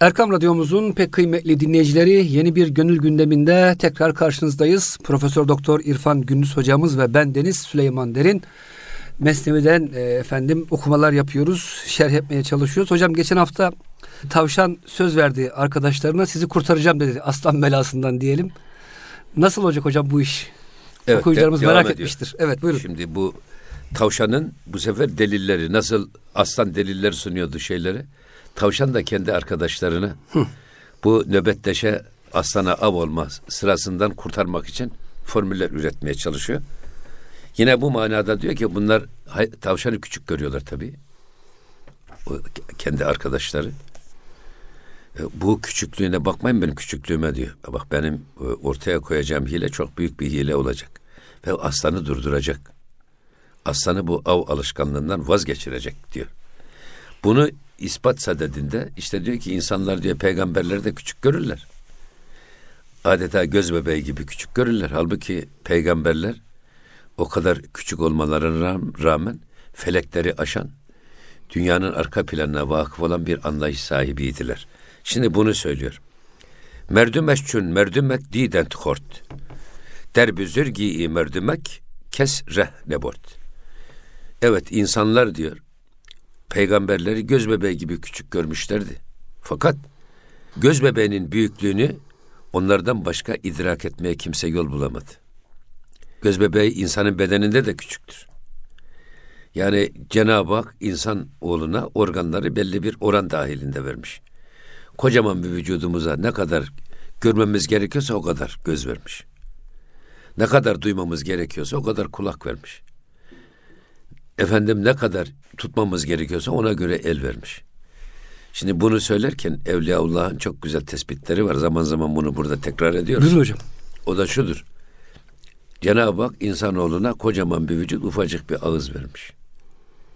Erkam Radyomuzun pek kıymetli dinleyicileri yeni bir gönül gündeminde tekrar karşınızdayız. Profesör Doktor İrfan Gündüz hocamız ve ben Deniz Süleyman Derin. Mesnevi'den e, efendim okumalar yapıyoruz, şerh etmeye çalışıyoruz. Hocam geçen hafta tavşan söz verdi arkadaşlarına sizi kurtaracağım dedi aslan belasından diyelim. Nasıl olacak hocam bu iş? Evet, Okuyucularımız de, merak ediyor. etmiştir. Evet buyurun. Şimdi bu tavşanın bu sefer delilleri nasıl aslan deliller sunuyordu şeyleri. Tavşan da kendi arkadaşlarını bu nöbetleşe aslana av olma sırasından kurtarmak için formüller üretmeye çalışıyor. Yine bu manada diyor ki bunlar tavşanı küçük görüyorlar tabii. O, kendi arkadaşları. E, bu küçüklüğüne bakmayın benim küçüklüğüme diyor. Bak benim e, ortaya koyacağım hile çok büyük bir hile olacak. Ve aslanı durduracak. Aslanı bu av alışkanlığından vazgeçirecek diyor. Bunu ispat sadedinde işte diyor ki insanlar diyor peygamberleri de küçük görürler. Adeta göz bebeği gibi küçük görürler. Halbuki peygamberler o kadar küçük olmalarına rağmen felekleri aşan, dünyanın arka planına vakıf olan bir anlayış sahibiydiler. Şimdi bunu söylüyor. Merdümek çün merdümek dident hort. Derbüzür giyi merdümek kes reh nebort. Evet insanlar diyor peygamberleri göz bebeği gibi küçük görmüşlerdi. Fakat göz bebeğinin büyüklüğünü onlardan başka idrak etmeye kimse yol bulamadı. Göz bebeği insanın bedeninde de küçüktür. Yani Cenab-ı Hak insan oğluna organları belli bir oran dahilinde vermiş. Kocaman bir vücudumuza ne kadar görmemiz gerekiyorsa o kadar göz vermiş. Ne kadar duymamız gerekiyorsa o kadar kulak vermiş efendim ne kadar tutmamız gerekiyorsa ona göre el vermiş. Şimdi bunu söylerken Evliyaullah'ın çok güzel tespitleri var. Zaman zaman bunu burada tekrar ediyoruz. Buyurun hocam. O da şudur. Cenab-ı Hak insanoğluna kocaman bir vücut, ufacık bir ağız vermiş.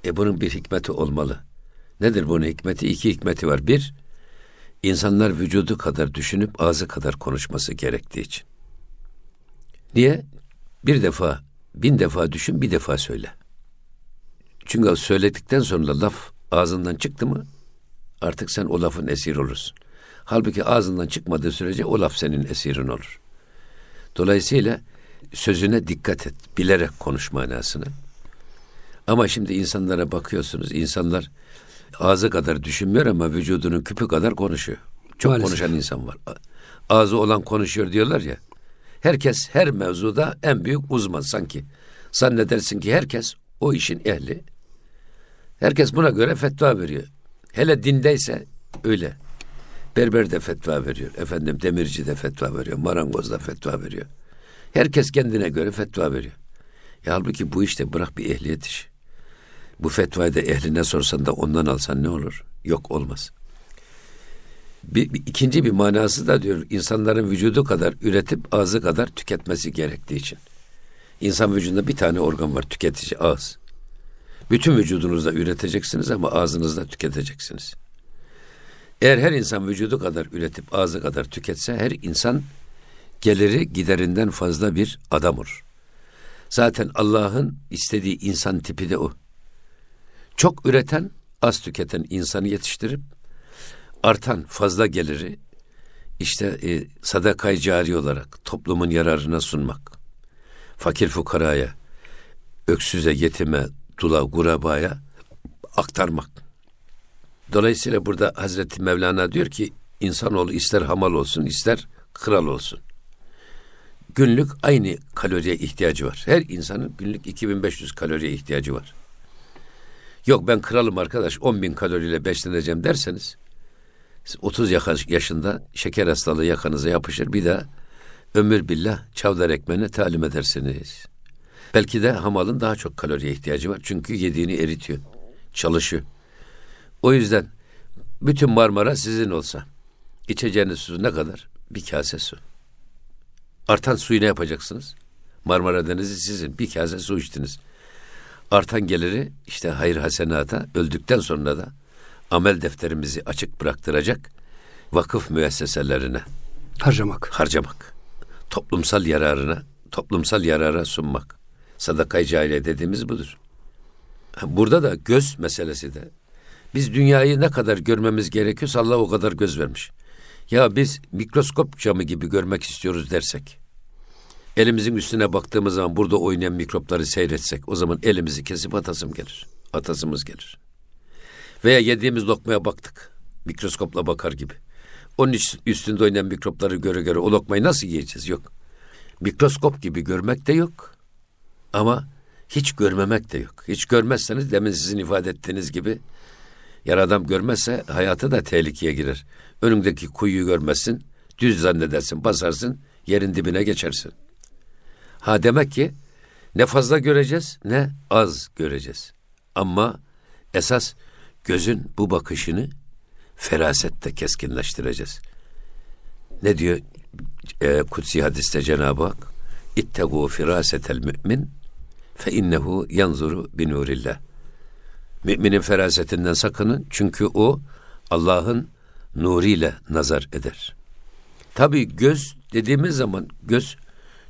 E bunun bir hikmeti olmalı. Nedir bunun hikmeti? İki hikmeti var. Bir, insanlar vücudu kadar düşünüp ağzı kadar konuşması gerektiği için. Niye? Bir defa, bin defa düşün, bir defa söyle. Çünkü söyledikten sonra laf ağzından çıktı mı artık sen o lafın esir olursun. Halbuki ağzından çıkmadığı sürece o laf senin esirin olur. Dolayısıyla sözüne dikkat et. Bilerek konuş manasını. Ama şimdi insanlara bakıyorsunuz. insanlar ağzı kadar düşünmüyor ama vücudunun küpü kadar konuşuyor. Çok Maalesef. konuşan insan var. Ağzı olan konuşuyor diyorlar ya. Herkes her mevzuda en büyük uzman sanki. Zannedersin ki herkes o işin ehli. Herkes buna göre fetva veriyor. Hele dindeyse öyle. Berber de fetva veriyor. Efendim demirci de fetva veriyor. Marangoz da fetva veriyor. Herkes kendine göre fetva veriyor. Ya halbuki bu işte bırak bir ehliyet işi. Bu fetvayı da ehline sorsan da ondan alsan ne olur? Yok olmaz. Bir, bir, ikinci bir manası da diyor insanların vücudu kadar üretip ağzı kadar tüketmesi gerektiği için. İnsan vücudunda bir tane organ var tüketici ağız. Bütün vücudunuzda üreteceksiniz ama ağzınızda tüketeceksiniz. Eğer her insan vücudu kadar üretip ağzı kadar tüketse her insan geliri giderinden fazla bir adam olur. Zaten Allah'ın istediği insan tipi de o. Çok üreten, az tüketen insanı yetiştirip artan fazla geliri işte e, sadakayı cari olarak toplumun yararına sunmak. Fakir fukaraya, öksüze, yetime, dula, gurabaya aktarmak. Dolayısıyla burada Hazreti Mevlana diyor ki insanoğlu ister hamal olsun ister kral olsun. Günlük aynı kaloriye ihtiyacı var. Her insanın günlük 2500 kaloriye ihtiyacı var. Yok ben kralım arkadaş 10 bin kaloriyle besleneceğim derseniz 30 yaşında şeker hastalığı yakanıza yapışır bir daha ömür billah çavdar ekmeğine talim edersiniz. Belki de hamalın daha çok kaloriye ihtiyacı var. Çünkü yediğini eritiyor. Çalışıyor. O yüzden bütün Marmara sizin olsa içeceğiniz su ne kadar? Bir kase su. Artan suyu ne yapacaksınız? Marmara Denizi sizin. Bir kase su içtiniz. Artan geliri işte hayır hasenata öldükten sonra da amel defterimizi açık bıraktıracak vakıf müesseselerine harcamak. Harcamak. Toplumsal yararına, toplumsal yarara sunmak. Sadakayı cariye dediğimiz budur. Burada da göz meselesi de Biz dünyayı ne kadar görmemiz gerekiyorsa Allah o kadar göz vermiş. Ya biz mikroskop camı gibi görmek istiyoruz dersek, elimizin üstüne baktığımız zaman burada oynayan mikropları seyretsek, o zaman elimizi kesip atasım gelir. Atasımız gelir. Veya yediğimiz lokmaya baktık. Mikroskopla bakar gibi. Onun üstünde oynayan mikropları göre göre o lokmayı nasıl yiyeceğiz? Yok. Mikroskop gibi görmek de yok. Ama hiç görmemek de yok. Hiç görmezseniz demin sizin ifade ettiğiniz gibi yer adam görmezse hayatı da tehlikeye girer. Önündeki kuyuyu görmezsin, düz zannedersin, basarsın, yerin dibine geçersin. Ha demek ki ne fazla göreceğiz ne az göreceğiz. Ama esas gözün bu bakışını ferasette keskinleştireceğiz. Ne diyor e, kutsi hadiste Cenab-ı Hak? İttegu firasetel mümin fe innehu yanzuru binurillah. Müminin ferasetinden sakının çünkü o Allah'ın nuriyle nazar eder. Tabi göz dediğimiz zaman göz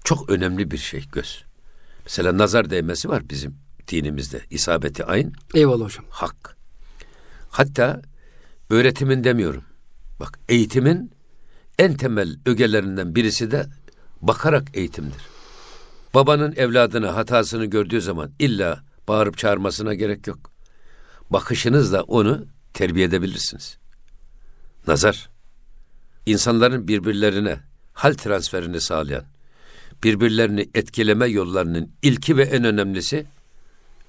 çok önemli bir şey göz. Mesela nazar değmesi var bizim dinimizde. İsabeti ayn. Eyvallah hocam. Hak. Hatta öğretimin demiyorum. Bak eğitimin en temel ögelerinden birisi de bakarak eğitimdir. Babanın evladına hatasını gördüğü zaman illa bağırıp çağırmasına gerek yok. Bakışınızla onu terbiye edebilirsiniz. Nazar, insanların birbirlerine hal transferini sağlayan, birbirlerini etkileme yollarının ilki ve en önemlisi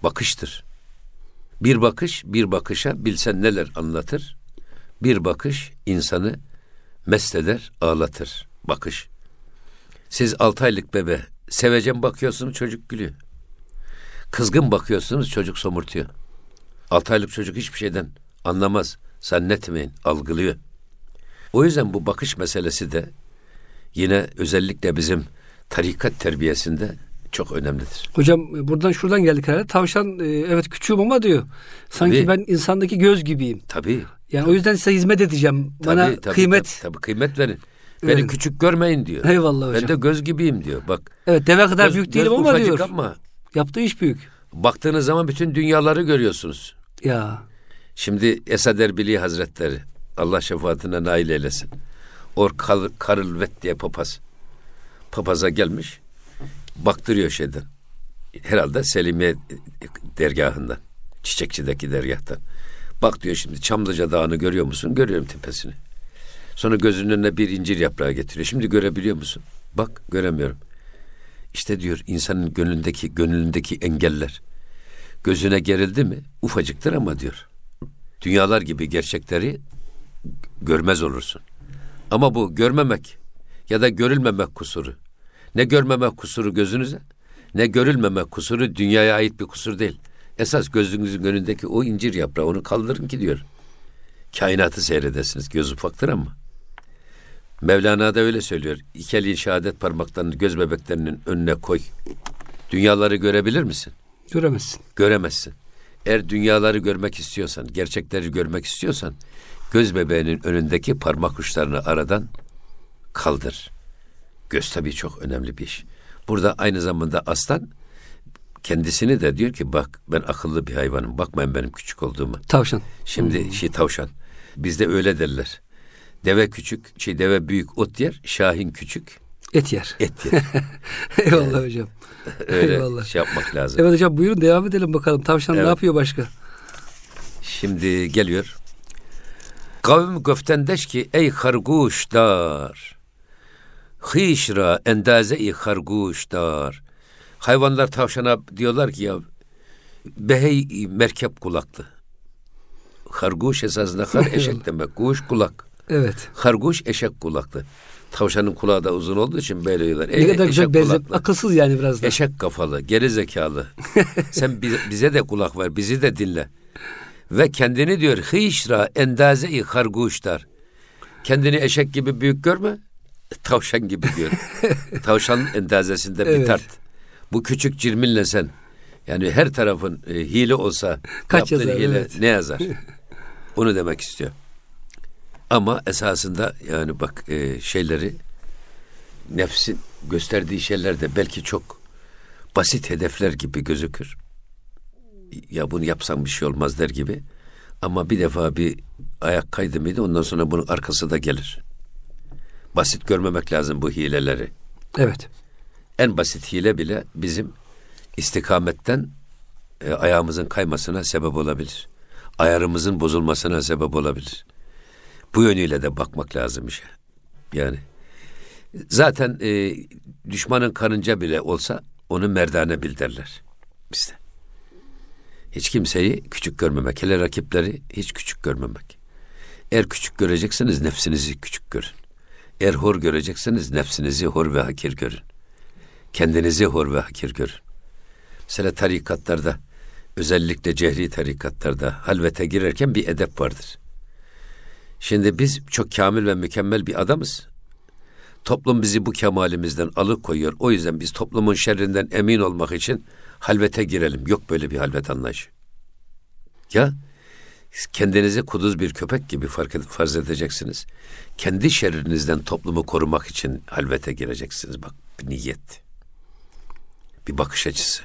bakıştır. Bir bakış bir bakışa bilsen neler anlatır. Bir bakış insanı mest eder, ağlatır. Bakış. Siz altı aylık bebe sevecen bakıyorsunuz çocuk gülüyor. Kızgın bakıyorsunuz çocuk somurtuyor. Altı aylık çocuk hiçbir şeyden anlamaz. Zannetmeyin, algılıyor. O yüzden bu bakış meselesi de yine özellikle bizim tarikat terbiyesinde çok önemlidir. Hocam buradan şuradan geldik herhalde. Tavşan e, evet küçüğüm ama diyor. Sanki tabii. ben insandaki göz gibiyim. Tabii. Yani o yüzden size hizmet edeceğim. Tabii, Bana tabii, kıymet. Tabii, tabii kıymet verin. Beni evet. küçük görmeyin diyor. Eyvallah hocam. Ben de göz gibiyim diyor. Bak. Evet deve kadar göz, büyük değilim ama diyor. Ama Yaptığı iş büyük. Baktığınız zaman bütün dünyaları görüyorsunuz. Ya. Şimdi Esad Erbili Hazretleri Allah şefaatine nail eylesin. Or Karıl Vet diye papaz. Papaza gelmiş. Baktırıyor şeyden. Herhalde Selimiye dergahından. Çiçekçideki dergahtan. Bak diyor şimdi Çamlıca Dağı'nı görüyor musun? Görüyorum tepesini. Sonra gözünün önüne bir incir yaprağı getiriyor. Şimdi görebiliyor musun? Bak göremiyorum. İşte diyor insanın gönlündeki gönlündeki engeller gözüne gerildi mi ufacıktır ama diyor. Dünyalar gibi gerçekleri görmez olursun. Ama bu görmemek ya da görülmemek kusuru. Ne görmemek kusuru gözünüze ne görülmemek kusuru dünyaya ait bir kusur değil. Esas gözünüzün önündeki o incir yaprağı onu kaldırın ki diyor. Kainatı seyredesiniz. Göz ufaktır ama. Mevlana da öyle söylüyor. İki elin şehadet parmaklarını göz bebeklerinin önüne koy. Dünyaları görebilir misin? Göremezsin. Göremezsin. Eğer dünyaları görmek istiyorsan, gerçekleri görmek istiyorsan göz bebeğinin önündeki parmak uçlarını aradan kaldır. Göz tabii çok önemli bir iş. Burada aynı zamanda aslan kendisini de diyor ki bak ben akıllı bir hayvanım. Bakmayın benim küçük olduğumu. Tavşan. Şimdi hmm. şey tavşan. Bizde öyle derler. Deve küçük, şey deve büyük ot yer, şahin küçük et yer. Et yer. Eyvallah yani, hocam. Öyle Eyvallah. şey yapmak lazım. Evet hocam buyurun devam edelim bakalım. Tavşan evet. ne yapıyor başka? Şimdi geliyor. Kavim göftendeş ki ey harguşlar. Hişra endaze-i harguşlar. Hayvanlar tavşana diyorlar ki ya behey merkep kulaklı. Harguş esasında har eşek demek. Kuş kulak. Evet. Harguş eşek kulaklı. Tavşanın kulağı da uzun olduğu için böyle diyorlar. Ne kadar güzel benzer. Akılsız yani biraz da. Eşek kafalı, geri zekalı. Sen bize de kulak ver, bizi de dinle. Ve kendini diyor hişra endaze-i harguşlar. Kendini eşek gibi büyük görme. Tavşan gibi diyor. Tavşan endazesinden evet. bir tart. Bu küçük cirminle sen yani her tarafın e, hile olsa Kaç yazar, hile evet. ne yazar? Onu demek istiyor. Ama esasında yani bak e, şeyleri nefsin gösterdiği şeyler de belki çok basit hedefler gibi gözükür. Ya bunu yapsam bir şey olmaz der gibi. Ama bir defa bir ayak kaydı mıydı ondan sonra bunun arkası da gelir. Basit görmemek lazım bu hileleri. Evet. En basit hile bile bizim istikametten e, ayağımızın kaymasına sebep olabilir. Ayarımızın bozulmasına sebep olabilir. Bu yönüyle de bakmak lazım işe. Yani zaten e, düşmanın karınca bile olsa onu merdane bil derler bizde. Hiç kimseyi küçük görmemek, hele rakipleri hiç küçük görmemek. Eğer küçük görecekseniz nefsinizi küçük görün. Eğer hor görecekseniz nefsinizi hor ve hakir görün. Kendinizi hor ve hakir görün. Mesela tarikatlarda, özellikle cehri tarikatlarda halvete girerken bir edep vardır. Şimdi biz çok kamil ve mükemmel bir adamız. Toplum bizi bu kemalimizden alıkoyuyor. O yüzden biz toplumun şerrinden emin olmak için halvete girelim. Yok böyle bir halvet anlayışı. Ya kendinizi kuduz bir köpek gibi fark farz edeceksiniz. Kendi şerrinizden toplumu korumak için halvete gireceksiniz. Bak bir niyet. Bir bakış açısı.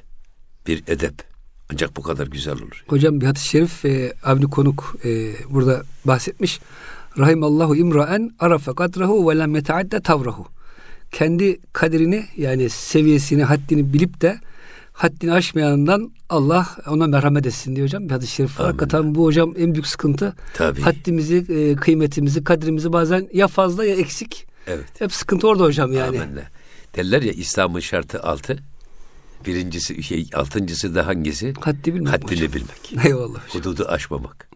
Bir edep. Ancak bu kadar güzel olur. Hocam bir hadis-i şerif e, Avni Konuk e, burada bahsetmiş. Rahimallahu imraen arafa kadrahu ve lem yeteadde tavrahu. Kendi kaderini yani seviyesini, haddini bilip de haddini aşmayanından Allah ona merhamet etsin diyor hocam. Bir hadis-i şerif var. Hakikaten bu hocam en büyük sıkıntı. Tabii. Haddimizi, e, kıymetimizi, kadrimizi bazen ya fazla ya eksik. Evet. Hep sıkıntı orada hocam yani. Amenna. Derler ya İslam'ın şartı altı. Birincisi şey altıncısı da hangisi? Haddi bilmek Haddini hocam. bilmek. Eyvallah hocam. Hududu aşmamak.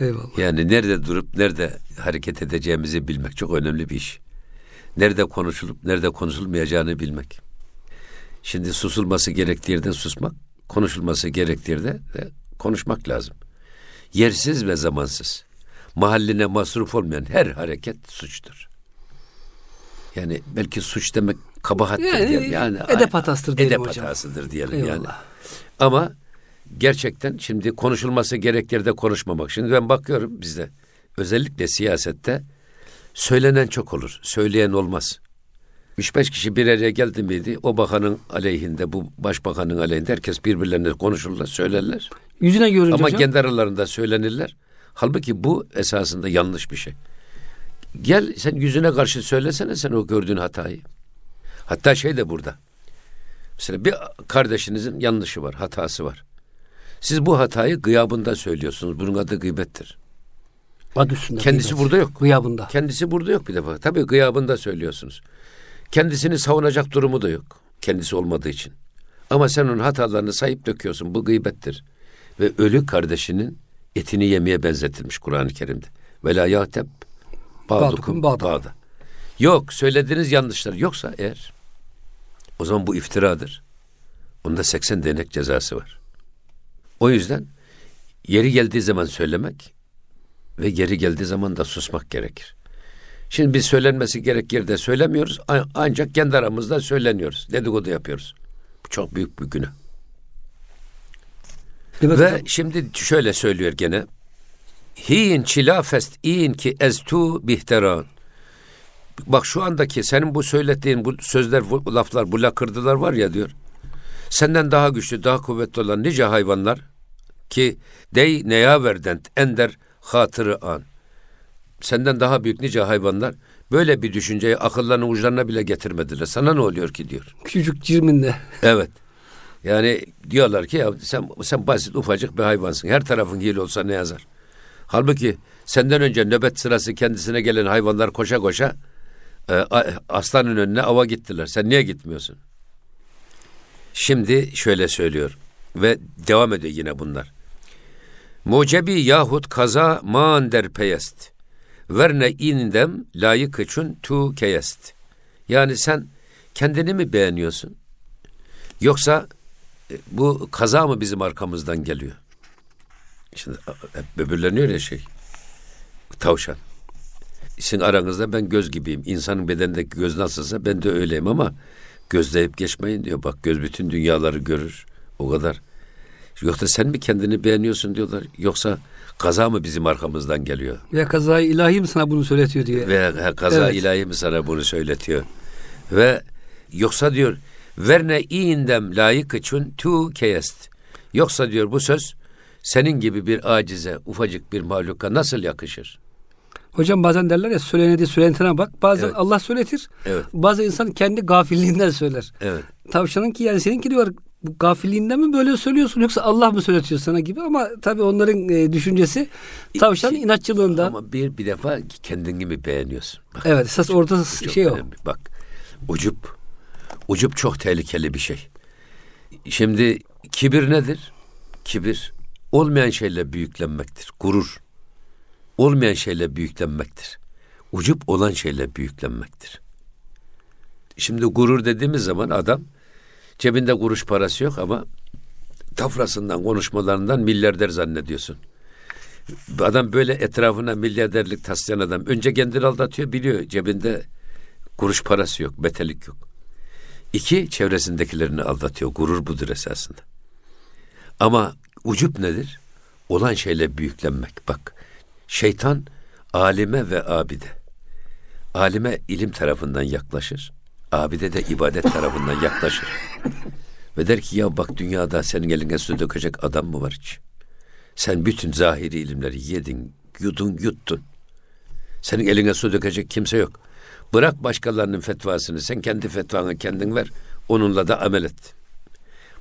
Eyvallah. Yani nerede durup nerede hareket edeceğimizi bilmek çok önemli bir iş. Nerede konuşulup nerede konuşulmayacağını bilmek. Şimdi susulması gerektiği yerde susmak, konuşulması gerektiği yerde de konuşmak lazım. Yersiz ve zamansız. Mahalline masruf olmayan her hareket suçtur. Yani belki suç demek kabahattir Yani diyelim. Yani edep hatasıdır diyelim edep hocam. hatasıdır diyelim Eyvallah. yani. Ama gerçekten şimdi konuşulması gerektiği yerde konuşmamak. Şimdi ben bakıyorum bizde özellikle siyasette söylenen çok olur. Söyleyen olmaz. Üç beş kişi bir araya geldi miydi o bakanın aleyhinde bu başbakanın aleyhinde herkes birbirlerine konuşurlar söylerler. Yüzüne görünce Ama hocam. kendi aralarında söylenirler. Halbuki bu esasında yanlış bir şey. Gel sen yüzüne karşı söylesene sen o gördüğün hatayı. Hatta şey de burada. Mesela bir kardeşinizin yanlışı var, hatası var. Siz bu hatayı gıyabında söylüyorsunuz. Bunun adı gıybettir. Adı üstünde Kendisi gıybet. burada yok. Gıyabında. Kendisi burada yok bir defa. Tabii gıyabında söylüyorsunuz. Kendisini savunacak durumu da yok. Kendisi olmadığı için. Ama sen onun hatalarını sayıp döküyorsun. Bu gıybettir. Ve ölü kardeşinin etini yemeye benzetilmiş Kur'an-ı Kerim'de. Ve la yateb Ba'dukum ba'da. Yok söylediğiniz yanlışlar yoksa eğer o zaman bu iftiradır. Onda 80 denek cezası var. O yüzden yeri geldiği zaman söylemek ve geri geldiği zaman da susmak gerekir. Şimdi biz söylenmesi gerek yerde söylemiyoruz ancak kendi aramızda söyleniyoruz. Dedikodu yapıyoruz. Bu çok büyük bir günah. Evet Ve hocam. şimdi şöyle söylüyor gene. Hin çilafest in ki eztu bihteran. Bak şu andaki senin bu söylediğin bu sözler, bu laflar, bu lakırdılar var ya diyor. Senden daha güçlü, daha kuvvetli olan nice hayvanlar ki dey neya verdent ender hatırı an. Senden daha büyük nice hayvanlar böyle bir düşünceyi akıllarının uçlarına bile getirmediler. Sana ne oluyor ki diyor. Küçücük cirminde. Evet. Yani diyorlar ki ya sen sen basit ufacık bir hayvansın. Her tarafın hile olsa ne yazar? Halbuki senden önce nöbet sırası kendisine gelen hayvanlar koşa koşa e, a- aslanın önüne ava gittiler. Sen niye gitmiyorsun? Şimdi şöyle söylüyor ve devam ediyor yine bunlar. Mucebi yahut kaza man der peyest. Verne indem layık için tu keyest. Yani sen kendini mi beğeniyorsun? Yoksa e, bu kaza mı bizim arkamızdan geliyor? Şimdi hep böbürleniyor ya şey. Tavşan. Sizin aranızda ben göz gibiyim. İnsanın bedenindeki göz nasılsa ben de öyleyim ama gözleyip geçmeyin diyor. Bak göz bütün dünyaları görür. O kadar. Yoksa sen mi kendini beğeniyorsun diyorlar. Yoksa kaza mı bizim arkamızdan geliyor? Ya kazayı ilahi mi sana bunu söyletiyor diye. Ve ha, kaza Evet. ilahi mi sana bunu söyletiyor? Ve yoksa diyor verne indem layık için tu keyest. Yoksa diyor bu söz senin gibi bir acize, ufacık bir mahluka nasıl yakışır? Hocam bazen derler ya söylenedi söylentine bak. Bazen Evet. Allah söyletir. Evet. Bazı insan kendi gafilliğinden söyler. Evet. Tavşanın ki yani seninki diyor bu gafilliğinden mi böyle söylüyorsun yoksa Allah mı söyletiyor sana gibi ama tabii onların e, düşüncesi tavşanın İki- inatçılığından. Ama bir bir defa kendin gibi beğeniyorsun. Bak, evet esas orada çok şey o. önemli. Bak ucup, ucup çok tehlikeli bir şey. Şimdi kibir nedir? Kibir olmayan şeyle büyüklenmektir. Gurur olmayan şeyle büyüklenmektir. Ucup olan şeyle büyüklenmektir. Şimdi gurur dediğimiz zaman adam cebinde kuruş parası yok ama tafrasından, konuşmalarından milyarder zannediyorsun. Adam böyle etrafına milyarderlik taslayan adam önce kendini aldatıyor biliyor cebinde kuruş parası yok, betelik yok. İki, çevresindekilerini aldatıyor. Gurur budur esasında. Ama ucup nedir? Olan şeyle büyüklenmek. Bak, şeytan alime ve abide. Alime ilim tarafından yaklaşır. Abide de ibadet tarafından yaklaşır. Ve der ki ya bak dünyada senin eline su dökecek adam mı var hiç? Sen bütün zahiri ilimleri yedin, yudun, yuttun. Senin eline su dökecek kimse yok. Bırak başkalarının fetvasını, sen kendi fetvanı kendin ver, onunla da amel et.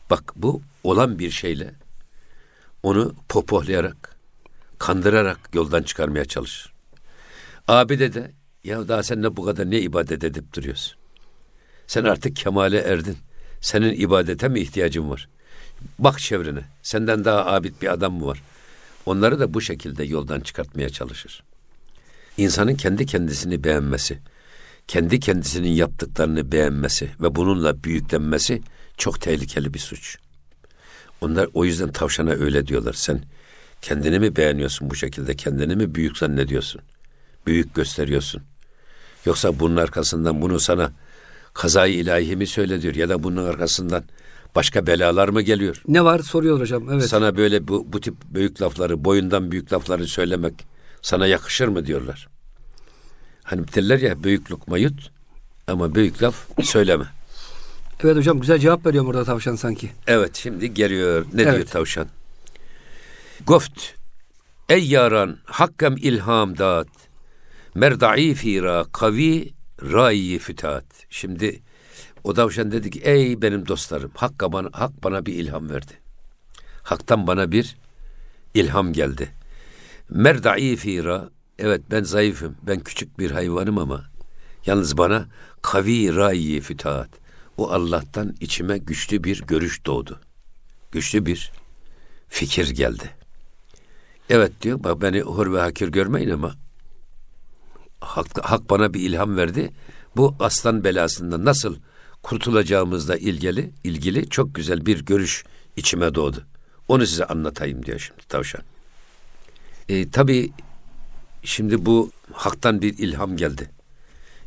Bak bu olan bir şeyle onu popohlayarak, kandırarak yoldan çıkarmaya çalışır. Abide de ya daha sen ne bu kadar ne ibadet edip duruyorsun? Sen artık kemale erdin. Senin ibadete mi ihtiyacın var? Bak çevrene. Senden daha abid bir adam mı var? Onları da bu şekilde yoldan çıkartmaya çalışır. İnsanın kendi kendisini beğenmesi, kendi kendisinin yaptıklarını beğenmesi ve bununla büyüklenmesi çok tehlikeli bir suç. Onlar o yüzden tavşana öyle diyorlar. Sen kendini mi beğeniyorsun bu şekilde? Kendini mi büyük zannediyorsun? Büyük gösteriyorsun. Yoksa bunun arkasından bunu sana kazayı ilahi mi söylediyor ya da bunun arkasından başka belalar mı geliyor? Ne var soruyor hocam. Evet. Sana böyle bu, bu tip büyük lafları, boyundan büyük lafları söylemek sana yakışır mı diyorlar. Hani derler ya büyük lokma yut ama büyük laf söyleme. Evet hocam güzel cevap veriyor burada tavşan sanki. Evet şimdi geliyor. Ne Evet. diyor tavşan? Goft. Ey yaran hakkam ilham dat. Merda'i fira kavi rayi fütat. Şimdi o tavşan dedi ki ey benim dostlarım Hakka bana, hak bana bir ilham verdi. Hak'tan bana bir ilham geldi. Merda'i fira evet ben zayıfım ben küçük bir hayvanım ama yalnız bana kavi rayi fütat. O Allah'tan içime güçlü bir görüş doğdu. Güçlü bir fikir geldi. Evet diyor bak beni hor ve hakir görmeyin ama hak, hak bana bir ilham verdi. Bu aslan belasından nasıl kurtulacağımızla ilgili ilgili çok güzel bir görüş içime doğdu. Onu size anlatayım diyor şimdi tavşan. E, tabii şimdi bu haktan bir ilham geldi.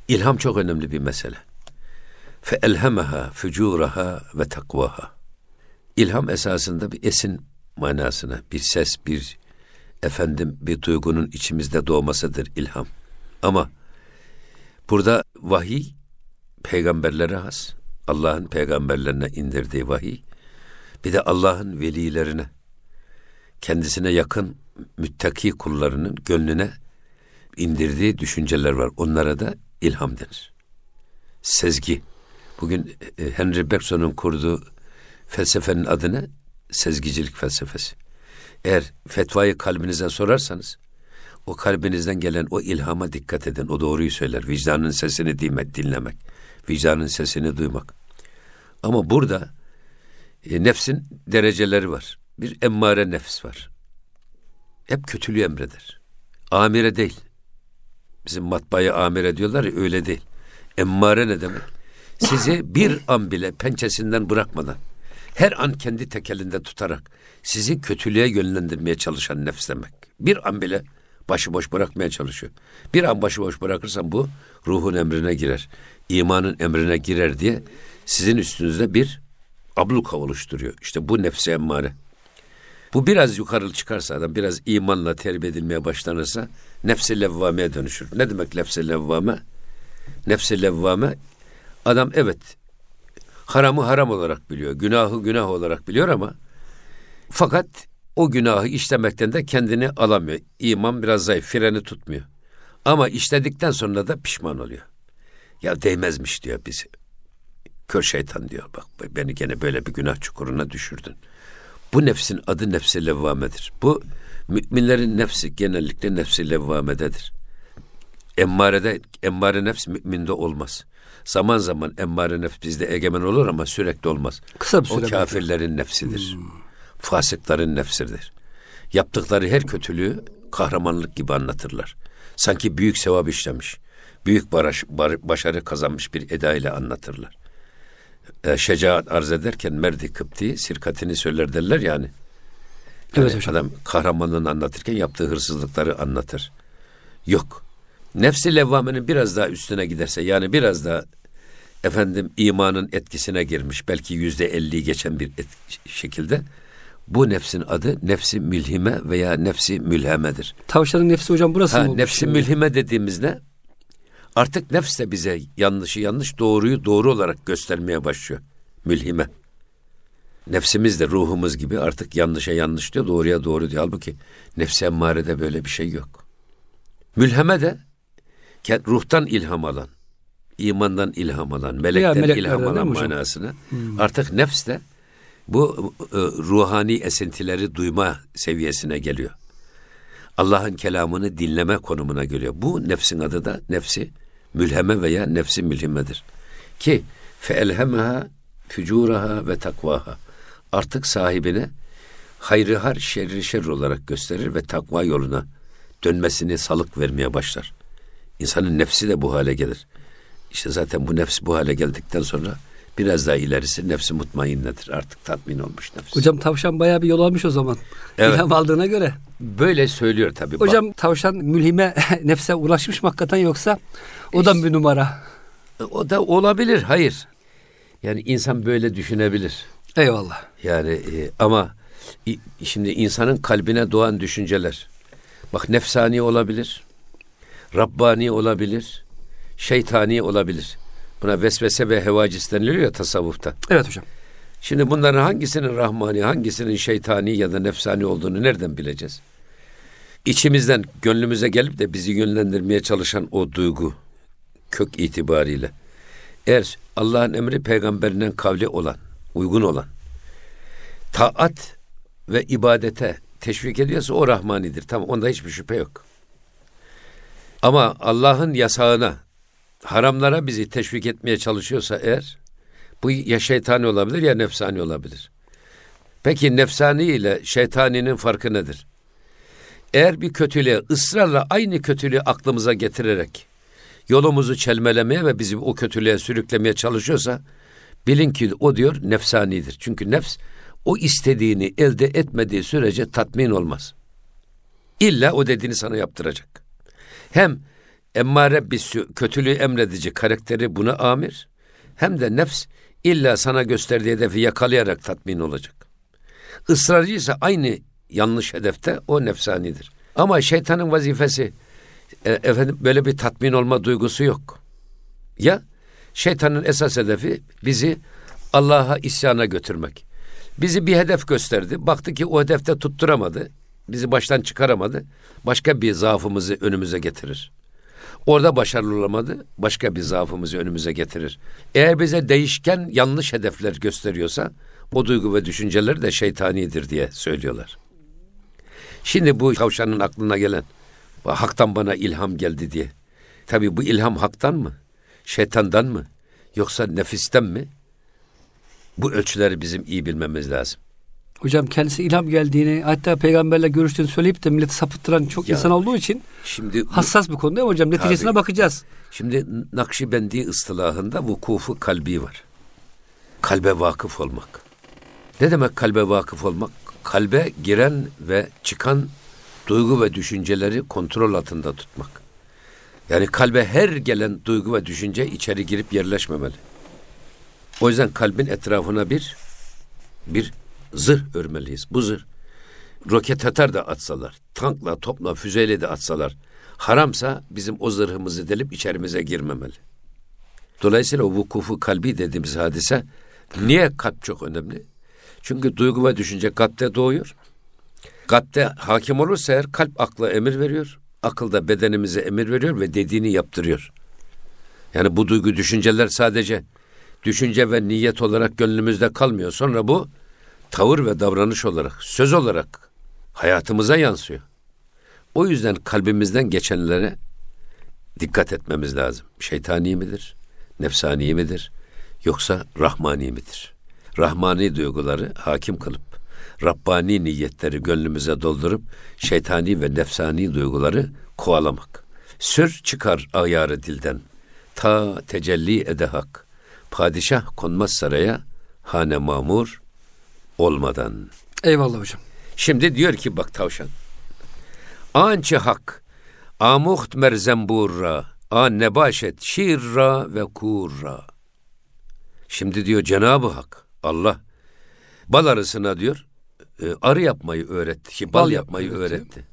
İlham çok önemli bir mesele. Fe elhemaha fucuraha ve takvaha. İlham esasında bir esin manasına, bir ses, bir efendim bir duygunun içimizde doğmasıdır ilham. Ama burada vahiy peygamberlere has. Allah'ın peygamberlerine indirdiği vahiy. Bir de Allah'ın velilerine, kendisine yakın müttaki kullarının gönlüne indirdiği düşünceler var. Onlara da ilham denir. Sezgi. Bugün e, Henry Bergson'un kurduğu felsefenin adı ne? Sezgicilik felsefesi. Eğer fetvayı kalbinize sorarsanız o kalbinizden gelen o ilhama dikkat edin. O doğruyu söyler. Vicdanın sesini dinlemek. Vicdanın sesini duymak. Ama burada e, nefsin dereceleri var. Bir emmare nefs var. Hep kötülüğü emreder. Amire değil. Bizim matbaaya amire diyorlar ya öyle değil. Emmare ne demek? Sizi bir an bile pençesinden bırakmadan her an kendi tekelinde tutarak sizi kötülüğe yönlendirmeye çalışan nefs demek. Bir an bile başıboş bırakmaya çalışıyor. Bir an başıboş bırakırsan bu ruhun emrine girer. imanın emrine girer diye sizin üstünüzde bir abluka oluşturuyor. İşte bu nefsi emmare. Bu biraz yukarı çıkarsa adam biraz imanla terbiye edilmeye başlanırsa nefsi levvameye dönüşür. Ne demek nefsi levvame? Nefsi levvame adam evet haramı haram olarak biliyor. Günahı günah olarak biliyor ama fakat o günahı işlemekten de kendini alamıyor. İman biraz zayıf, freni tutmuyor. Ama işledikten sonra da pişman oluyor. Ya değmezmiş diyor bizi. Kör şeytan diyor bak beni gene böyle bir günah çukuruna düşürdün. Bu nefsin adı nefsi levvamedir. Bu müminlerin nefsi genellikle nefsi levvamededir. Emmarede, emmare nefs müminde olmaz. Zaman zaman emmare nefs bizde egemen olur ama sürekli olmaz. Kısa bir süre. O kafirlerin belki. nefsidir. Hmm. Fasıkların nefsidir. Yaptıkları her kötülüğü kahramanlık gibi anlatırlar. Sanki büyük sevap işlemiş, büyük barış, bar, başarı kazanmış bir eda ile anlatırlar. E, şecaat arz ederken merdi kıpti sirkatini söyler derler yani. Evet yani hocam. Adam kahramanlığını anlatırken yaptığı hırsızlıkları anlatır. Yok. Nefsi levvamenin biraz daha üstüne giderse yani biraz daha efendim imanın etkisine girmiş belki yüzde elli geçen bir et, şekilde bu nefsin adı nefsi mülhime veya nefsi mülhemedir. Tavşanın nefsi hocam burası ha, mı? Nefsi şimdi? mülhime dediğimiz ne? Artık nefs de bize yanlışı yanlış, doğruyu doğru olarak göstermeye başlıyor. Mülhime. Nefsimiz de ruhumuz gibi artık yanlışa yanlış diyor, doğruya doğru diyor. Halbuki nefsi emmarede böyle bir şey yok. Mülheme de ruhtan ilham alan, imandan ilham alan, melekten ilham alan manasını. Hmm. Artık nefs de bu e, ruhani esintileri duyma seviyesine geliyor. Allah'ın kelamını dinleme konumuna geliyor. Bu nefsin adı da nefsi mülheme veya nefsi mülhimedir. Ki feelhemeha fücuraha ve takvaha. Artık sahibine hayrı har, şerri şer olarak gösterir ve takva yoluna dönmesini salık vermeye başlar. İnsanın nefsi de bu hale gelir. İşte zaten bu nefs bu hale geldikten sonra biraz daha ilerisi nefsi mutmainnedir. Artık tatmin olmuş nefs. Hocam tavşan bayağı bir yol almış o zaman. Evet. İlham aldığına göre. Böyle söylüyor tabii. Hocam bak. tavşan mülhime nefse ulaşmış mı hakikaten yoksa o da bir numara? O da olabilir. Hayır. Yani insan böyle düşünebilir. Eyvallah. Yani e, ama şimdi insanın kalbine doğan düşünceler bak nefsani olabilir. Rabbani olabilir. Şeytani olabilir. Buna vesvese ve hevacis deniliyor ya tasavvufta. Evet hocam. Şimdi bunların hangisinin rahmani, hangisinin şeytani ya da nefsani olduğunu nereden bileceğiz? İçimizden gönlümüze gelip de bizi yönlendirmeye çalışan o duygu kök itibariyle eğer Allah'ın emri peygamberinden kavli olan, uygun olan taat ve ibadete teşvik ediyorsa o rahmanidir. Tamam onda hiçbir şüphe yok. Ama Allah'ın yasağına, haramlara bizi teşvik etmeye çalışıyorsa eğer bu ya şeytani olabilir ya nefsani olabilir. Peki nefsani ile şeytaninin farkı nedir? Eğer bir kötülüğe ısrarla aynı kötülüğü aklımıza getirerek yolumuzu çelmelemeye ve bizi o kötülüğe sürüklemeye çalışıyorsa bilin ki o diyor nefsanidir. Çünkü nefs o istediğini elde etmediği sürece tatmin olmaz. İlla o dediğini sana yaptıracak. Hem emmare bir kötülüğü emredici karakteri buna amir hem de nefs illa sana gösterdiği hedefi yakalayarak tatmin olacak. Israrcıysa aynı yanlış hedefte o nefsanidir. Ama şeytanın vazifesi e, efendim böyle bir tatmin olma duygusu yok. Ya şeytanın esas hedefi bizi Allah'a isyana götürmek. Bizi bir hedef gösterdi. Baktı ki o hedefte tutturamadı. Bizi baştan çıkaramadı. Başka bir zaafımızı önümüze getirir. Orada başarılı olamadı. Başka bir zaafımızı önümüze getirir. Eğer bize değişken yanlış hedefler gösteriyorsa o duygu ve düşünceler de şeytanidir diye söylüyorlar. Şimdi bu tavşanın aklına gelen haktan bana ilham geldi diye. Tabii bu ilham haktan mı? Şeytandan mı? Yoksa nefisten mi? Bu ölçüleri bizim iyi bilmemiz lazım. Hocam kendisi ilham geldiğini hatta peygamberle görüştüğünü söyleyip de milleti sapıttıran çok ya, insan olduğu için şimdi hassas bir konu değil mi hocam? Neticesine tabii, bakacağız. Şimdi Nakşibendi ıstılahında vukufu kalbi var. Kalbe vakıf olmak. Ne demek kalbe vakıf olmak? Kalbe giren ve çıkan duygu ve düşünceleri kontrol altında tutmak. Yani kalbe her gelen duygu ve düşünce içeri girip yerleşmemeli. O yüzden kalbin etrafına bir bir zırh örmeliyiz. Bu zırh roket atar da atsalar, tankla, topla, füzeyle de atsalar haramsa bizim o zırhımızı delip içerimize girmemeli. Dolayısıyla o vukufu kalbi dediğimiz hadise niye kalp çok önemli? Çünkü duygu ve düşünce kalpte doğuyor. Kalpte hakim olursa eğer kalp akla emir veriyor. Akıl da bedenimize emir veriyor ve dediğini yaptırıyor. Yani bu duygu düşünceler sadece düşünce ve niyet olarak gönlümüzde kalmıyor. Sonra bu tavır ve davranış olarak, söz olarak hayatımıza yansıyor. O yüzden kalbimizden geçenlere dikkat etmemiz lazım. Şeytani midir? Nefsani midir? Yoksa rahmani midir? Rahmani duyguları hakim kılıp, Rabbani niyetleri gönlümüze doldurup, şeytani ve nefsani duyguları kovalamak. Sür çıkar ayarı dilden, ta tecelli ede hak. Padişah konmaz saraya, hane mamur olmadan. Eyvallah hocam. Şimdi diyor ki bak tavşan. Ançı hak, amuht merzemburra, an nebaşet şirra ve kurra. Şimdi diyor Cenab-ı Hak, Allah, bal arısına diyor, e, arı yapmayı öğretti. Ki bal, Bal yapmayı yapmayı öğretti. öğretti.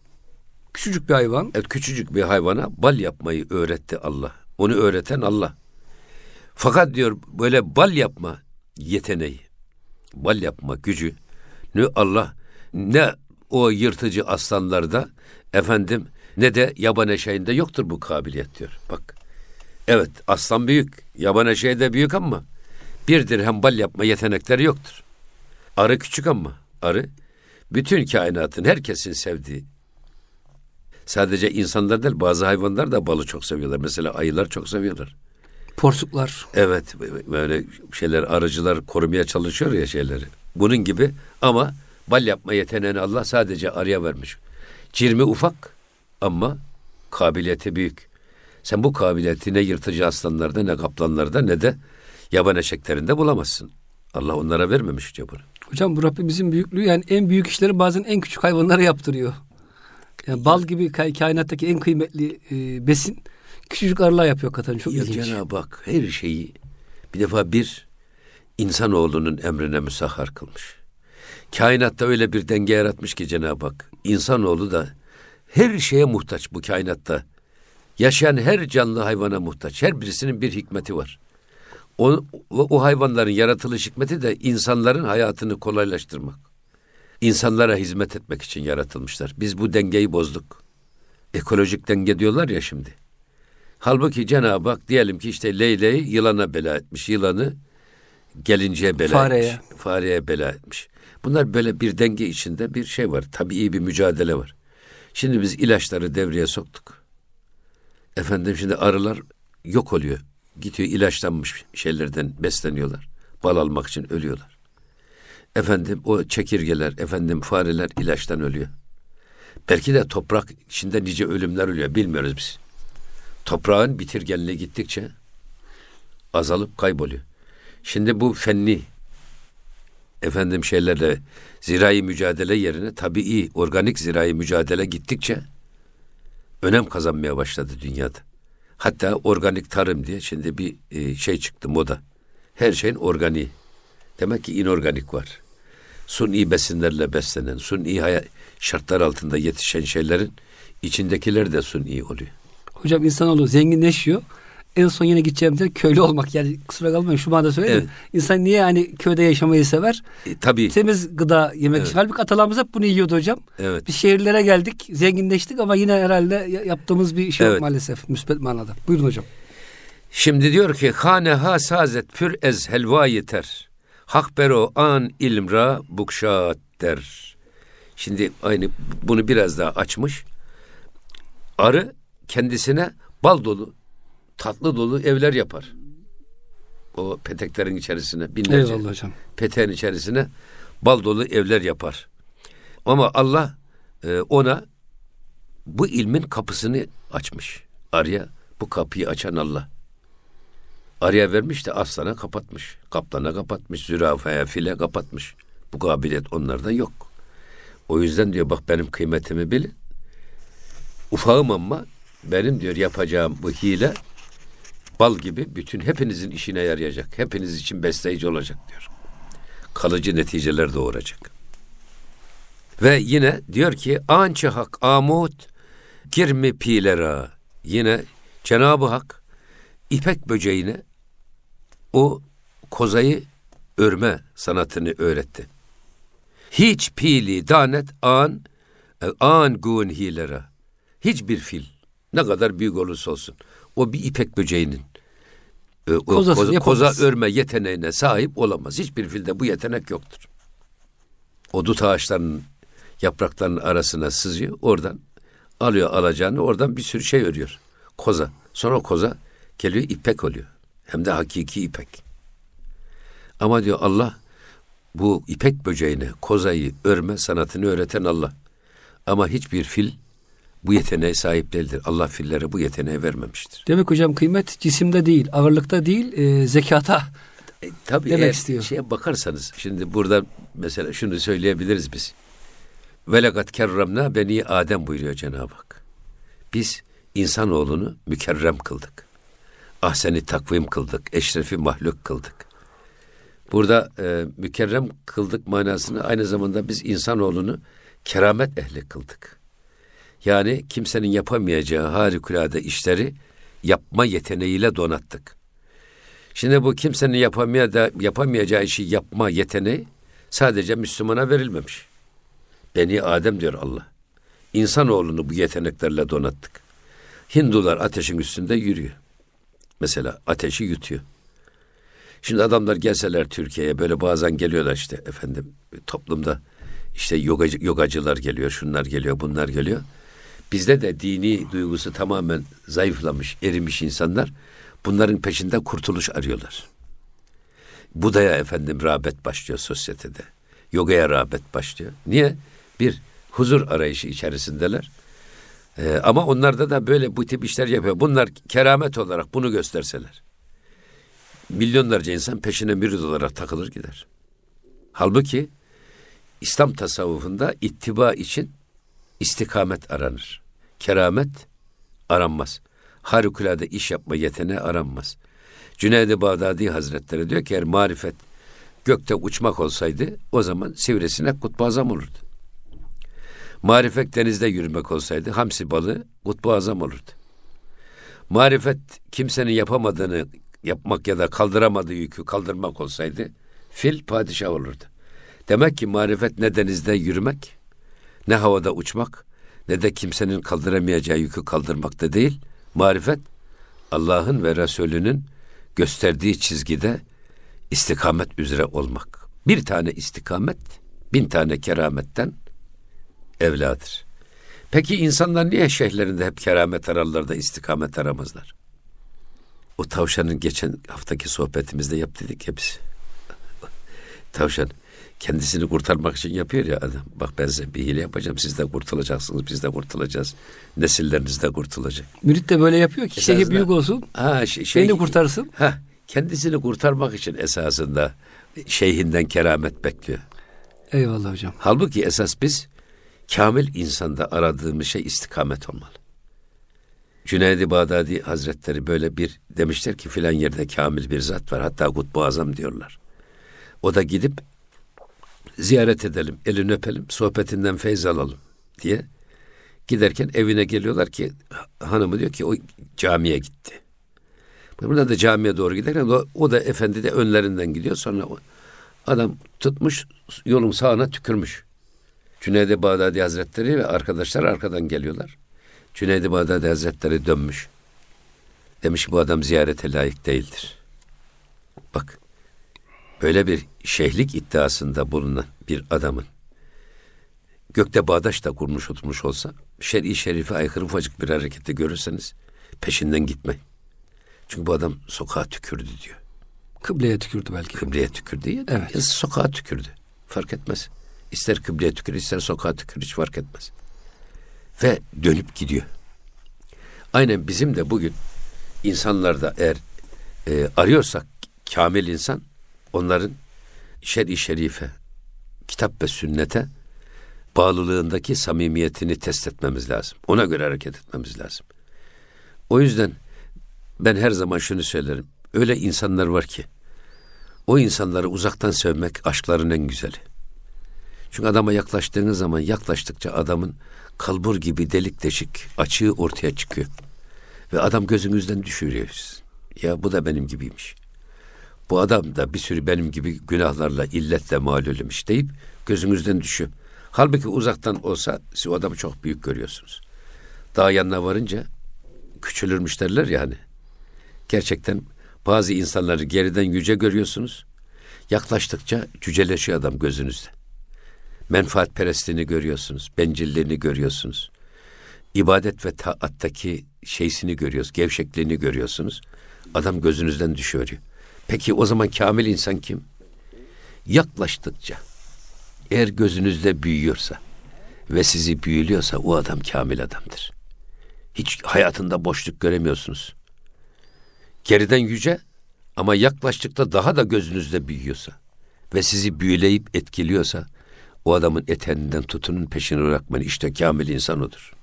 Küçücük bir hayvan. Evet, küçücük bir hayvana bal yapmayı öğretti Allah. Onu öğreten Allah. Fakat diyor böyle bal yapma yeteneği, bal yapma gücü ne Allah ne o yırtıcı aslanlarda efendim ne de yaban eşeğinde yoktur bu kabiliyet diyor. Bak evet aslan büyük, yaban eşeği de büyük ama bir dirhem bal yapma yetenekleri yoktur. Arı küçük ama arı bütün kainatın herkesin sevdiği Sadece insanlar değil bazı hayvanlar da balı çok seviyorlar. Mesela ayılar çok seviyorlar. Porsuklar. Evet böyle şeyler arıcılar korumaya çalışıyor ya şeyleri. Bunun gibi ama bal yapma yeteneğini Allah sadece arıya vermiş. Cirmi ufak ama kabiliyeti büyük. Sen bu kabiliyeti ne yırtıcı aslanlarda ne kaplanlarda ne de yaban eşeklerinde bulamazsın. Allah onlara vermemiş diyor bunu. Hocam bu Rabbimizin büyüklüğü yani en büyük işleri bazen en küçük hayvanlara yaptırıyor. Yani bal gibi kainattaki en kıymetli e, besin küçücük arılar yapıyor katan çok Ya ilginç. Cenab-ı Hak her şeyi bir defa bir insanoğlunun emrine müsahhar kılmış. Kainatta öyle bir denge yaratmış ki Cenab-ı Hak insanoğlu da her şeye muhtaç bu kainatta. Yaşayan her canlı hayvana muhtaç. Her birisinin bir hikmeti var. O, o hayvanların yaratılış hikmeti de insanların hayatını kolaylaştırmak. İnsanlara hizmet etmek için yaratılmışlar. Biz bu dengeyi bozduk. Ekolojik denge diyorlar ya şimdi. Halbuki Cenab-ı Hak diyelim ki işte leyleği yılana bela etmiş. Yılanı gelinceye bela Fareye. etmiş. Fareye bela etmiş. Bunlar böyle bir denge içinde bir şey var. Tabii bir mücadele var. Şimdi biz ilaçları devreye soktuk. Efendim şimdi arılar yok oluyor. Gidiyor ilaçlanmış şeylerden besleniyorlar. Bal almak için ölüyorlar. Efendim o çekirgeler, efendim fareler ilaçtan ölüyor. Belki de toprak içinde nice ölümler ölüyor. Bilmiyoruz biz. Toprağın bitirgenliği gittikçe azalıp kayboluyor. Şimdi bu fenni efendim şeylerle zirai mücadele yerine tabii organik zirai mücadele gittikçe önem kazanmaya başladı dünyada. Hatta organik tarım diye şimdi bir e, şey çıktı moda. Her şeyin organiği. Demek ki inorganik var. Suni besinlerle beslenen, suni hayat şartlar altında yetişen şeylerin içindekiler de suni oluyor. Hocam insanoğlu zenginleşiyor. En son yine gideceğimiz yer köylü olmak. Yani kusura kalmayın şu manada söyleyeyim. Evet. İnsan niye hani köyde yaşamayı sever? E, tabii. Temiz gıda yemek Evet. için. Halbuki atalarımız hep bunu yiyordu hocam. Evet. Biz şehirlere geldik, zenginleştik ama yine herhalde ya- yaptığımız bir şey yok Evet. maalesef müspet manada. Buyurun hocam. Şimdi diyor ki hane ha sazet pür ez helva yeter. Hak bero an ilmra bukşat der. Şimdi aynı bunu biraz daha açmış. Arı kendisine bal dolu, tatlı dolu evler yapar. O peteklerin içerisine binlerce Eyvallah hocam. peteğin içerisine bal dolu evler yapar. Ama Allah e, ona bu ilmin kapısını açmış. Arıya bu kapıyı açan Allah. Arıya vermiş de aslana kapatmış. Kaplana kapatmış. Zürafaya file kapatmış. Bu kabiliyet onlarda yok. O yüzden diyor bak benim kıymetimi bilin. Ufağım ama benim diyor yapacağım bu hile bal gibi bütün hepinizin işine yarayacak. Hepiniz için besleyici olacak diyor. Kalıcı neticeler doğuracak. Ve yine diyor ki ançı hak amut girmi pilera. Yine Cenab-ı Hak ipek böceğine o kozayı örme sanatını öğretti. Hiç pili danet an E, an gun hilere. Hiçbir fil ne kadar büyük olursa olsun o bir ipek böceğinin e, o, koza, koza örme yeteneğine sahip olamaz. Hiçbir filde bu yetenek yoktur. O dut ağaçlarının yapraklarının arasına sızıyor. Oradan alıyor alacağını oradan bir sürü şey örüyor. Koza. Sonra koza geliyor ipek oluyor. Hem de hakiki ipek. Ama diyor Allah bu ipek böceğine kozayı örme sanatını öğreten Allah. Ama hiçbir fil bu yeteneğe sahip değildir. Allah fillere bu yeteneği vermemiştir. Demek hocam kıymet cisimde değil, ağırlıkta değil, e, zekata e, tabii demek eğer istiyor. şeye bakarsanız şimdi burada mesela şunu söyleyebiliriz biz. Velakat kerremna beni Adem buyuruyor Cenab-ı Hak. Biz insanoğlunu mükerrem kıldık. Ahseni takvim kıldık, eşrefi mahluk kıldık. Burada e, mükerrem kıldık manasını aynı zamanda biz insanoğlunu keramet ehli kıldık. Yani kimsenin yapamayacağı harikulade işleri yapma yeteneğiyle donattık. Şimdi bu kimsenin yapamayacağı, işi yapma yeteneği sadece Müslümana verilmemiş. Beni Adem diyor Allah. İnsanoğlunu bu yeteneklerle donattık. Hindular ateşin üstünde yürüyor. Mesela ateşi yutuyor. Şimdi adamlar gelseler Türkiye'ye böyle bazen geliyorlar işte efendim toplumda işte yogacı, yogacılar geliyor, şunlar geliyor, bunlar geliyor. Bizde de dini duygusu tamamen zayıflamış, erimiş insanlar bunların peşinde kurtuluş arıyorlar. Buda'ya efendim rağbet başlıyor sosyetede. Yogaya rağbet başlıyor. Niye? Bir huzur arayışı içerisindeler. Ee, ama onlarda da böyle bu tip işler yapıyor. Bunlar keramet olarak bunu gösterseler. Milyonlarca insan peşine mürid olarak takılır gider. Halbuki İslam tasavvufunda ittiba için istikamet aranır. Keramet aranmaz. Harikulade iş yapma yeteneği aranmaz. Cüneyd-i Bağdadi Hazretleri diyor ki eğer marifet gökte uçmak olsaydı o zaman sivresinek kutbu azam olurdu. Marifet denizde yürümek olsaydı hamsi balığı kutbu azam olurdu. Marifet kimsenin yapamadığını yapmak ya da kaldıramadığı yükü kaldırmak olsaydı fil padişah olurdu. Demek ki marifet ne denizde yürümek, ne havada uçmak, ne de kimsenin kaldıramayacağı yükü kaldırmakta değil. Marifet Allah'ın ve Resulünün gösterdiği çizgide istikamet üzere olmak. Bir tane istikamet, bin tane kerametten evladır. Peki insanlar niye şeyhlerinde hep keramet ararlar da istikamet aramazlar? O tavşanın geçen haftaki sohbetimizde yap dedik hepsi. Tavşan kendisini kurtarmak için yapıyor ya adam. Bak ben size bir hile yapacağım. Siz de kurtulacaksınız. Biz de kurtulacağız. Nesilleriniz de kurtulacak. Mürit de böyle yapıyor ki şeyhi büyük olsun. Ha, şey, şey, beni kurtarsın. Ha, kendisini kurtarmak için esasında şeyhinden keramet bekliyor. Eyvallah hocam. Halbuki esas biz kamil insanda aradığımız şey istikamet olmalı. Cüneyd-i Bağdadi Hazretleri böyle bir demişler ki filan yerde kamil bir zat var. Hatta Kutbu Azam diyorlar. O da gidip ziyaret edelim, elini öpelim, sohbetinden feyz alalım diye giderken evine geliyorlar ki hanımı diyor ki o camiye gitti. Burada da camiye doğru giderken o, o da efendi de önlerinden gidiyor. Sonra adam tutmuş yolun sağına tükürmüş. Cüneyd-i Bağdadi Hazretleri ve arkadaşlar arkadan geliyorlar. Cüneyd-i Bağdadi Hazretleri dönmüş. Demiş bu adam ziyarete layık değildir. Bak böyle bir şeyhlik iddiasında bulunan bir adamın gökte bağdaş da kurmuş oturmuş olsa şer'i şerife aykırı ufacık bir harekette görürseniz peşinden gitmeyin. Çünkü bu adam sokağa tükürdü diyor. Kıbleye tükürdü belki. Kıbleye tükürdü ya. Evet. Ya sokağa tükürdü. Fark etmez. İster kıbleye tükür, ister sokağa tükür hiç fark etmez. Ve dönüp gidiyor. Aynen bizim de bugün insanlarda eğer e, arıyorsak kamil insan onların şer-i şerife, kitap ve sünnete bağlılığındaki samimiyetini test etmemiz lazım. Ona göre hareket etmemiz lazım. O yüzden ben her zaman şunu söylerim. Öyle insanlar var ki o insanları uzaktan sevmek aşkların en güzeli. Çünkü adama yaklaştığınız zaman yaklaştıkça adamın kalbur gibi delik deşik açığı ortaya çıkıyor. Ve adam gözünüzden düşürüyor. Ya bu da benim gibiymiş. Bu adam da bir sürü benim gibi günahlarla, illetle malulmuş deyip gözünüzden düşüyor. Halbuki uzaktan olsa siz o adamı çok büyük görüyorsunuz. Daha yanına varınca küçülürmüş derler yani. Gerçekten bazı insanları geriden yüce görüyorsunuz. Yaklaştıkça cüceleşiyor adam gözünüzde. Menfaat perestliğini görüyorsunuz. Bencilliğini görüyorsunuz. İbadet ve taattaki şeysini görüyoruz. Gevşekliğini görüyorsunuz. Adam gözünüzden düşüyor. Peki o zaman kamil insan kim? Yaklaştıkça eğer gözünüzde büyüyorsa ve sizi büyülüyorsa o adam kamil adamdır. Hiç hayatında boşluk göremiyorsunuz. Geriden yüce ama yaklaştıkta daha da gözünüzde büyüyorsa ve sizi büyüleyip etkiliyorsa o adamın eteğinden tutunun peşini bırakmayın. İşte kamil insan odur.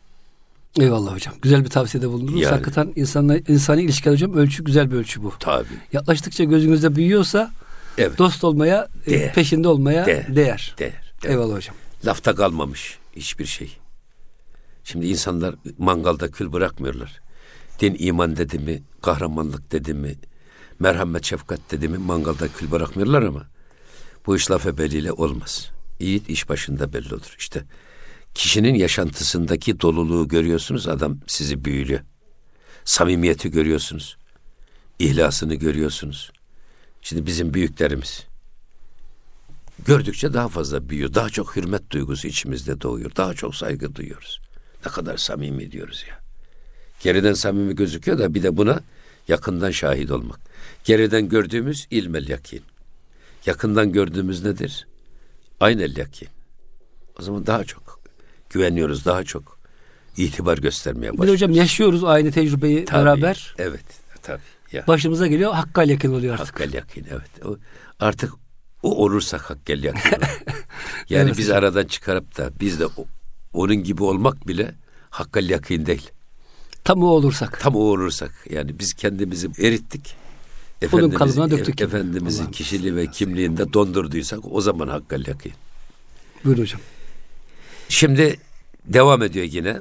Eyvallah hocam. Güzel bir tavsiyede bulundunuz. Yani, Hakikaten insanla, insani ilişkiler hocam ölçü güzel bir ölçü bu. Tabii. Yaklaştıkça gözünüzde büyüyorsa evet. dost olmaya, e, değer. peşinde olmaya değer. değer. Değer. Eyvallah hocam. Lafta kalmamış hiçbir şey. Şimdi insanlar mangalda kül bırakmıyorlar. Din iman dedi mi, kahramanlık dedi mi, merhamet şefkat dedi mi mangalda kül bırakmıyorlar ama bu iş laf ebeliyle olmaz. Yiğit iş başında belli olur. İşte kişinin yaşantısındaki doluluğu görüyorsunuz adam sizi büyülüyor. Samimiyeti görüyorsunuz. İhlasını görüyorsunuz. Şimdi bizim büyüklerimiz gördükçe daha fazla büyüyor. Daha çok hürmet duygusu içimizde doğuyor. Daha çok saygı duyuyoruz. Ne kadar samimi diyoruz ya. Geriden samimi gözüküyor da bir de buna yakından şahit olmak. Geriden gördüğümüz ilmel yakin. Yakından gördüğümüz nedir? Aynel yakin. O zaman daha çok güveniyoruz, daha çok itibar göstermeye başlıyoruz. Bir hocam yaşıyoruz aynı tecrübeyi tabii, beraber. Evet, tabii. Ya. Başımıza geliyor hakkal yakin oluyor artık. Hakkal yakin evet. O, artık o olursak hakkel yakin. yani evet, biz aradan çıkarıp da biz de o, onun gibi olmak bile hakkal yakin değil. Tam o olursak. Tam o olursak. Yani biz kendimizi erittik. Efendimiz, kalıbına döktük. E, Efendimizin kişiliği ve kimliğinde dondurduysak o zaman hakkal yakin. Buyur hocam. Şimdi devam ediyor yine.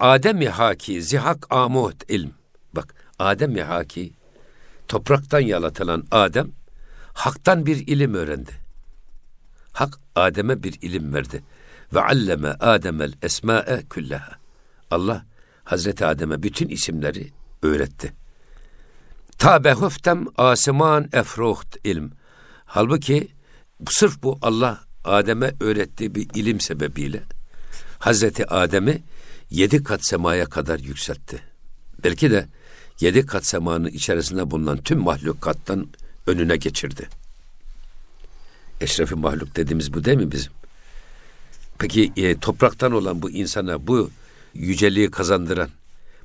Adem-i haki zihak amuht ilm. Bak Adem-i haki topraktan yaratılan Adem haktan bir ilim öğrendi. Hak Adem'e bir ilim verdi. Ve alleme Adem'el esma'e küllaha. Allah Hazreti Adem'e bütün isimleri öğretti. Tabe huftem asiman efroht ilm. Halbuki sırf bu Allah Adem'e öğrettiği bir ilim sebebiyle Hazreti Adem'i yedi kat semaya kadar yükseltti. Belki de yedi kat semanın içerisinde bulunan tüm mahlukattan önüne geçirdi. Eşrefi mahluk dediğimiz bu değil mi bizim? Peki e, topraktan olan bu insana bu yüceliği kazandıran,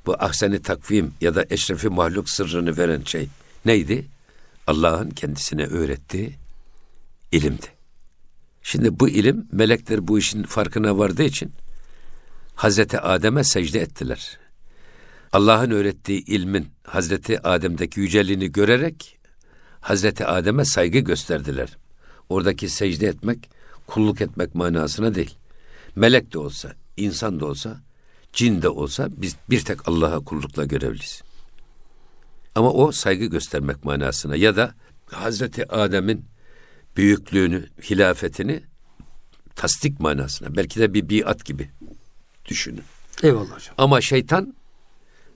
bu ahseni takvim ya da eşrefi mahluk sırrını veren şey neydi? Allah'ın kendisine öğrettiği ilimdi. Şimdi bu ilim melekler bu işin farkına vardığı için Hazreti Adem'e secde ettiler. Allah'ın öğrettiği ilmin Hazreti Adem'deki yüceliğini görerek Hazreti Adem'e saygı gösterdiler. Oradaki secde etmek, kulluk etmek manasına değil. Melek de olsa, insan da olsa, cin de olsa biz bir tek Allah'a kullukla görevliyiz. Ama o saygı göstermek manasına ya da Hazreti Adem'in büyüklüğünü, hilafetini tasdik manasına. Belki de bir biat gibi düşünün. Eyvallah hocam. Ama şeytan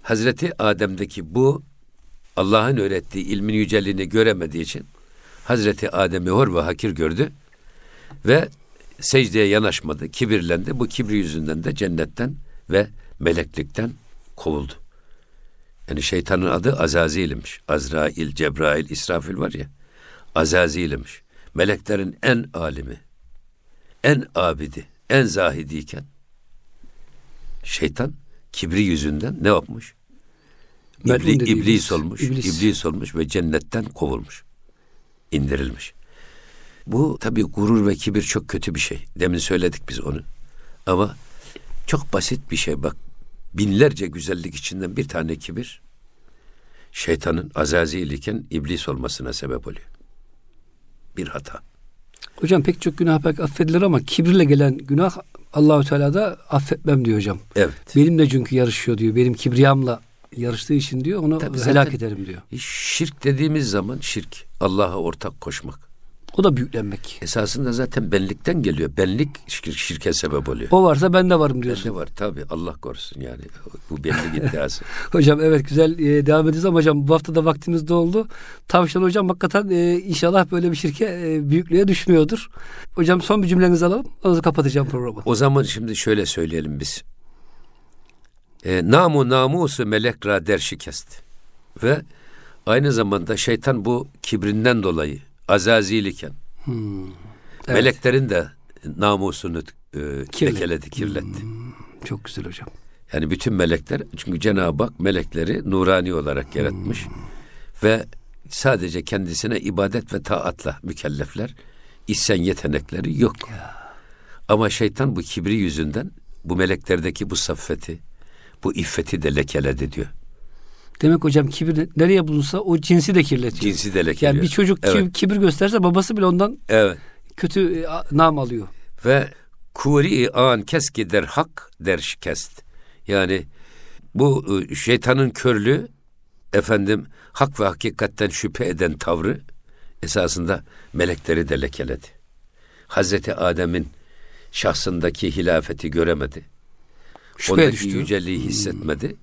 Hazreti Adem'deki bu Allah'ın öğrettiği ilmin yüceliğini göremediği için Hazreti Adem'i hor ve hakir gördü ve secdeye yanaşmadı, kibirlendi. Bu kibri yüzünden de cennetten ve meleklikten kovuldu. Yani şeytanın adı Azazil'miş. Azrail, Cebrail, İsrafil var ya. Azazil'miş. Meleklerin en alimi, en abidi, en zahidiyken şeytan kibri yüzünden ne yapmış? İbli, iblis olmuş, iblis. iblis olmuş ve cennetten kovulmuş, indirilmiş. Bu tabii gurur ve kibir çok kötü bir şey. Demin söyledik biz onu. Ama çok basit bir şey bak. Binlerce güzellik içinden bir tane kibir şeytanın azazil iken iblis olmasına sebep oluyor. Bir hata. Hocam pek çok günah belki affedilir ama kibirle gelen günah Allahu Teala da affetmem diyor hocam. Evet. Benimle çünkü yarışıyor diyor. Benim kibriyamla yarıştığı için diyor onu Tabii helak ederim diyor. Şirk dediğimiz zaman şirk Allah'a ortak koşmak. O da büyüklenmek. Esasında zaten benlikten geliyor. Benlik şir- şirke sebep oluyor. O varsa ben de varım diyorsun. Bende var tabi Allah korusun yani bu benlik iddiası. Hocam evet güzel e, devam edeceğiz ama hocam bu hafta da vaktimiz doldu. Tavşan hocam hakikaten e, inşallah böyle bir şirke e, büyüklüğe düşmüyordur. Hocam son bir cümlenizi alalım. Ondan sonra kapatacağım programı. O zaman şimdi şöyle söyleyelim biz. E, namu namusu melek ra der şikest. Ve aynı zamanda şeytan bu kibrinden dolayı azazil iken Evet. meleklerin de namusunu e, lekeledi, kirletti. Çok güzel hocam. Yani bütün melekler çünkü Cenab-ı Hak melekleri nurani olarak yaratmış ve sadece kendisine ibadet ve taatla mükellefler. İsyan yetenekleri yok. Ama şeytan bu kibri yüzünden bu meleklerdeki bu saffeti, bu iffeti de lekeledi diyor. Demek hocam kibir nereye bulunsa o cinsi de kirletiyor. Cinsi de lekeliyor. yani bir çocuk evet. kibir gösterse babası bile ondan evet. kötü e, nam alıyor. Ve kuri an keski der hak der şikest. Yani bu e, şeytanın körlüğü efendim hak ve hakikatten şüphe eden tavrı esasında melekleri de lekeledi. Hazreti Adem'in şahsındaki hilafeti göremedi. Şüpheye Ondaki düştü. yüceliği hissetmedi.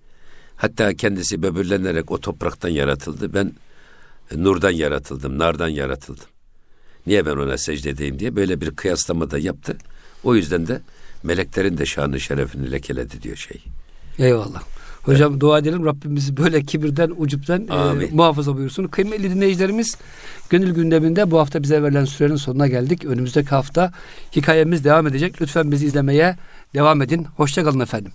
Hatta kendisi böbürlenerek o topraktan yaratıldı. Ben e, nurdan yaratıldım, nardan yaratıldım. Niye ben ona secde edeyim diye böyle bir kıyaslama da yaptı. O yüzden de meleklerin de şanı şerefini lekeledi diyor şey. Eyvallah. Hocam dua edelim Rabbimizi böyle kibirden, ucuptan e, muhafaza buyursun. Kıymetli dinleyicilerimiz, gönül gündeminde bu hafta bize verilen sürenin sonuna geldik. Önümüzdeki hafta hikayemiz devam edecek. Lütfen bizi izlemeye devam edin. Hoşçakalın efendim.